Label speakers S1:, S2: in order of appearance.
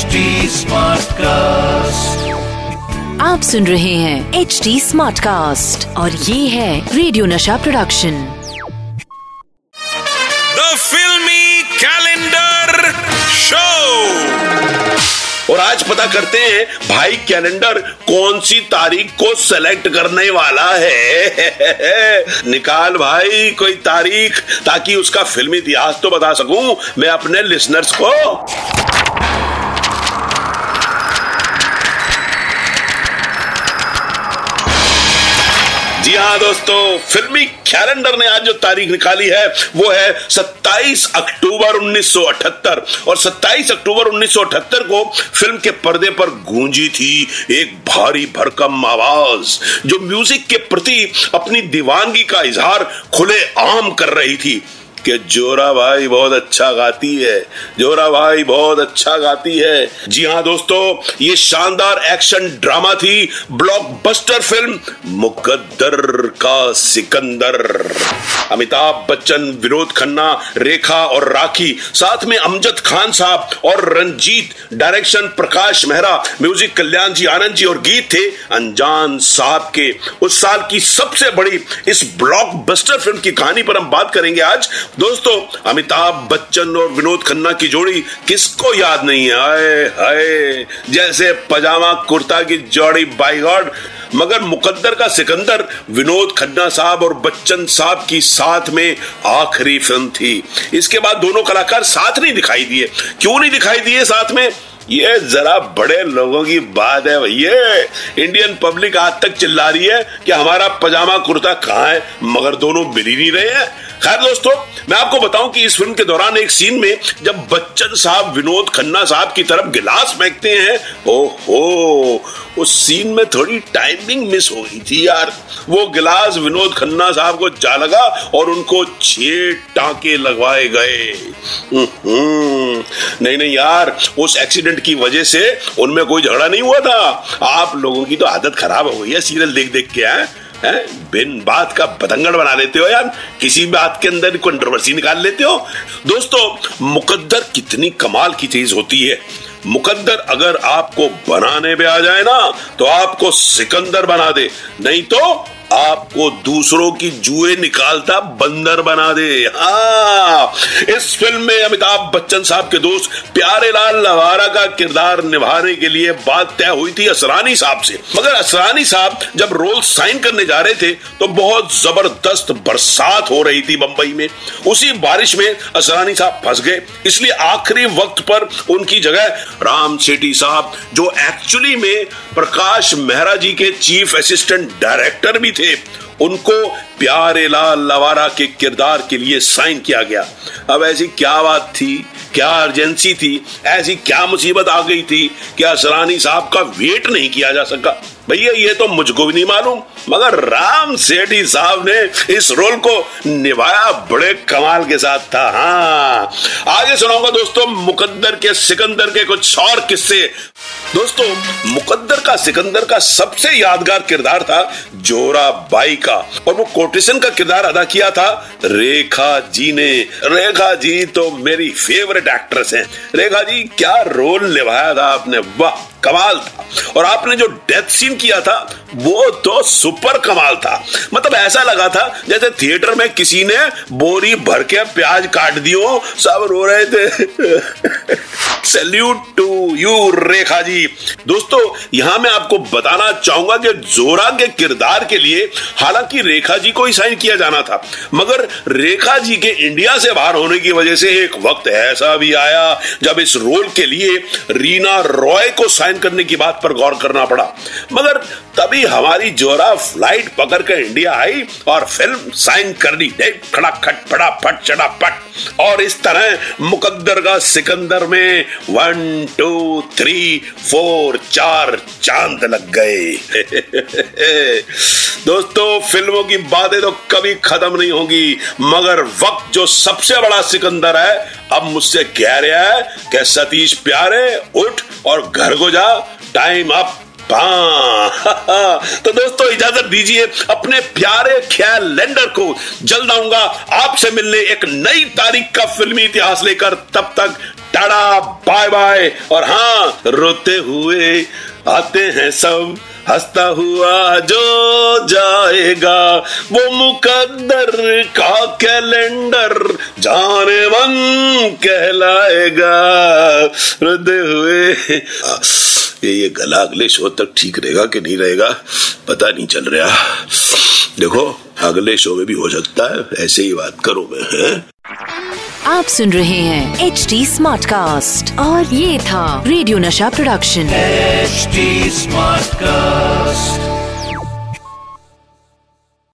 S1: HD cast
S2: आप सुन रहे हैं एच डी स्मार्ट कास्ट और ये है radio Nasha production
S3: the Filmy calendar show और आज पता करते हैं भाई कैलेंडर कौन सी तारीख को सेलेक्ट करने वाला है? निकाल भाई कोई तारीख ताकि उसका फिल्मी इतिहास तो बता सकूँ। मैं अपने लिसनर्स को हाँ दोस्तों, फिल्मी कैलेंडर ने आज जो तारीख निकाली है, वो है 27 अक्टूबर 1978 और 27 अक्टूबर 1978 को फ़िल्म के पर्दे पर गूंजी थी एक भारी भरकम आवाज़, जो म्यूज़िक के प्रति अपनी दीवानगी का इजहार खुले आम कर रही थी। कि जोरा भाई बहुत अच्छा गाती है, जोरा भाई बहुत अच्छा गाती है। जी हाँ दोस्तों, ये शानदार एक्शन ड्रामा थी ब्लॉकबस्टर फ़िल्म मुकद्दर का सिकंदर। अमिताभ बच्चन, विनोद खन्ना, रेखा और राखी, साथ में अमजद खान साहब और रंजीत डायरेक्शन प्रकाश मेहरा म्यूज़िक कल्याण जी, आनंद जी और गीत थे अनजान साहब के। उस साल की सबसे बड़ी इस ब्लॉकबस्टर फ़िल्म की कहानी पर हम बात करेंगे आज। दोस्तों, अमिताभ बच्चन और विनोद खन्ना की जोड़ी किसको याद नहीं है? आए हाय। जैसे पजामा, कुर्ता की जोड़ी बाई गॉड मगर मुकद्दर का सिकंदर, विनोद खन्ना साहब और बच्चन साहब की साथ में आखिरी फ़िल्म थी। इसके बाद दोनों कलाकार साथ नहीं दिखाई दिए। क्यों नहीं दिखाई दिए साथ में? ये जरा बड़े लोगों की बात है भैया। इंडियन पब्लिक आज तक चिल्ला रही है कि हमारा पजामा, कुर्ता कहाँ है? मगर दोनों मिल ही नहीं रहे हैं। खैर दोस्तों, मैं आपको बताऊँ कि इस फ़िल्म के दौरान एक सीन में जब बच्चन साहब विनोद खन्ना साहब की तरफ़ गिलास फेंकते हैं, ओहो, उस सीन में थोड़ी टाइमिंग मिस हो गई थी यार। वो गिलास विनोद खन्ना साहब को जा लगा और उनको छह टांके लगवाए गए। नहीं नहीं यार, उस एक्सीडेंट की वजह से उनमें कोई झगड़ा नहीं हुआ था। आप लोगों की तो आदत खराब हो गई है सीरियल देख देख के, हैं? है? बिन बात का बतंगड़ बना लेते हो यार। किसी बात के अंदर कंट्रोवर्सी निकाल लेते हो। दोस्तों, मुकद्दर कितनी कमाल की चीज़ होती है। मुकद्दर अगर आपको बनाने पे आ जाए ना तो आपको सिकंदर बना दे। नहीं तो आपको दूसरों की जुए निकालता बंदर बना दे। हाँ इस फ़िल्म में अमिताभ बच्चन साहब के दोस्त प्यारे लाल लवारा का किरदार निभाने के लिए बात तय हुई थी असरानी साहब से। मगर असरानी साहब जब रोल साइन करने जा रहे थे तो बहुत ज़बरदस्त बरसात हो रही थी बंबई में। उसी बारिश में असरानी साहब फंस गए। इसलिए आखिरी वक्त पर उनकी जगह राम सेठी साहब, जो एक्चुअली में प्रकाश मेहरा जी के चीफ असिस्टेंट डायरेक्टर भी थे। उनको प्यारे लाल लवारा के किरदार के लिए साइन किया गया। अब ऐसी क्या बात थी? क्या अर्जेंसी थी? ऐसी क्या मुसीबत आ गई थी? कि असरानी साहब का वेट नहीं किया जा सका? भैया, ये तो मुझको भी नहीं मालूम, मगर राम सेठी साहब ने इस रोल को निभाया बड़े कमाल के साथ था। हाँ। आगे सुनाऊँगा दोस्तों मुकद्दर के सिकंदर के कुछ और किस्से। दोस्तों, मुकद्दर का सिकंदर का सबसे यादगार किरदार था जोरा बाई का, और वो कोटेशन का किरदार अदा किया था। रेखा जी ने। रेखा जी तो मेरी फेवरेट एक्ट्रेस हैं। रेखा जी, क्या रोल निभाया था आपने? वाह! कमाल था। और आपने जो डेथ सीन किया था, वो तो सुपर कमाल था। मतलब ऐसा लगा था जैसे थिएटर में किसी ने बोरी भर के प्याज काट दियो सब रो रहे थे। Salute to you Rekha ji. दोस्तों, यहाँ मैं आपको बताना चाहूँगा कि जोरा के किरदार के लिए हालाँकि रेखा जी को ही साइन किया जाना था, मगर रेखा जी के इंडिया से बाहर होने की वजह से एक वक्त ऐसा भी आया जब इस रोल के लिए रीना रॉय को साइन करने की बात पर गौर करना पड़ा। मगर तभी हमारी जोरा फ़्लाइट पकड़ कर इंडिया आई और फ़िल्म साइन कर दी खड़ा खट फड़ा फट चढ़ा पट और इस तरह मुकद्दर का सिकंदर में वन, टू, थ्री, फोर, चार चाँद लग गए। दोस्तों, फ़िल्मों की बातें तो कभी खत्म नहीं होगी, मगर वक्त जो सबसे बड़ा सिकंदर है, अब मुझसे कह रहा है कि सतीश प्यारे, उठ और घर को जा टाइम अप तो दोस्तों, इजाज़त दीजिए अपने प्यारे कैलेंडर को। जल्द आऊँगा आपसे मिलने एक नई तारीख का फिल्मी इतिहास लेकर। तब तक टाटा बाय बाय और हाँ रोते हुए आते हैं सब। हंसता हुआ जो जाएगा वो मुकद्दर का कैलेंडर जाने मन कहलाएगा। रोते हुए। ये ये गला अगले शो तक ठीक रहेगा कि नहीं रहेगा? पता नहीं चल रहा। देखो अगले शो में भी हो सकता है। ऐसे ही बात करो मैं है?
S2: आप सुन रहे हैं एच डी स्मार्ट कास्ट और ये था radio Nasha production
S1: H smart Smartcast.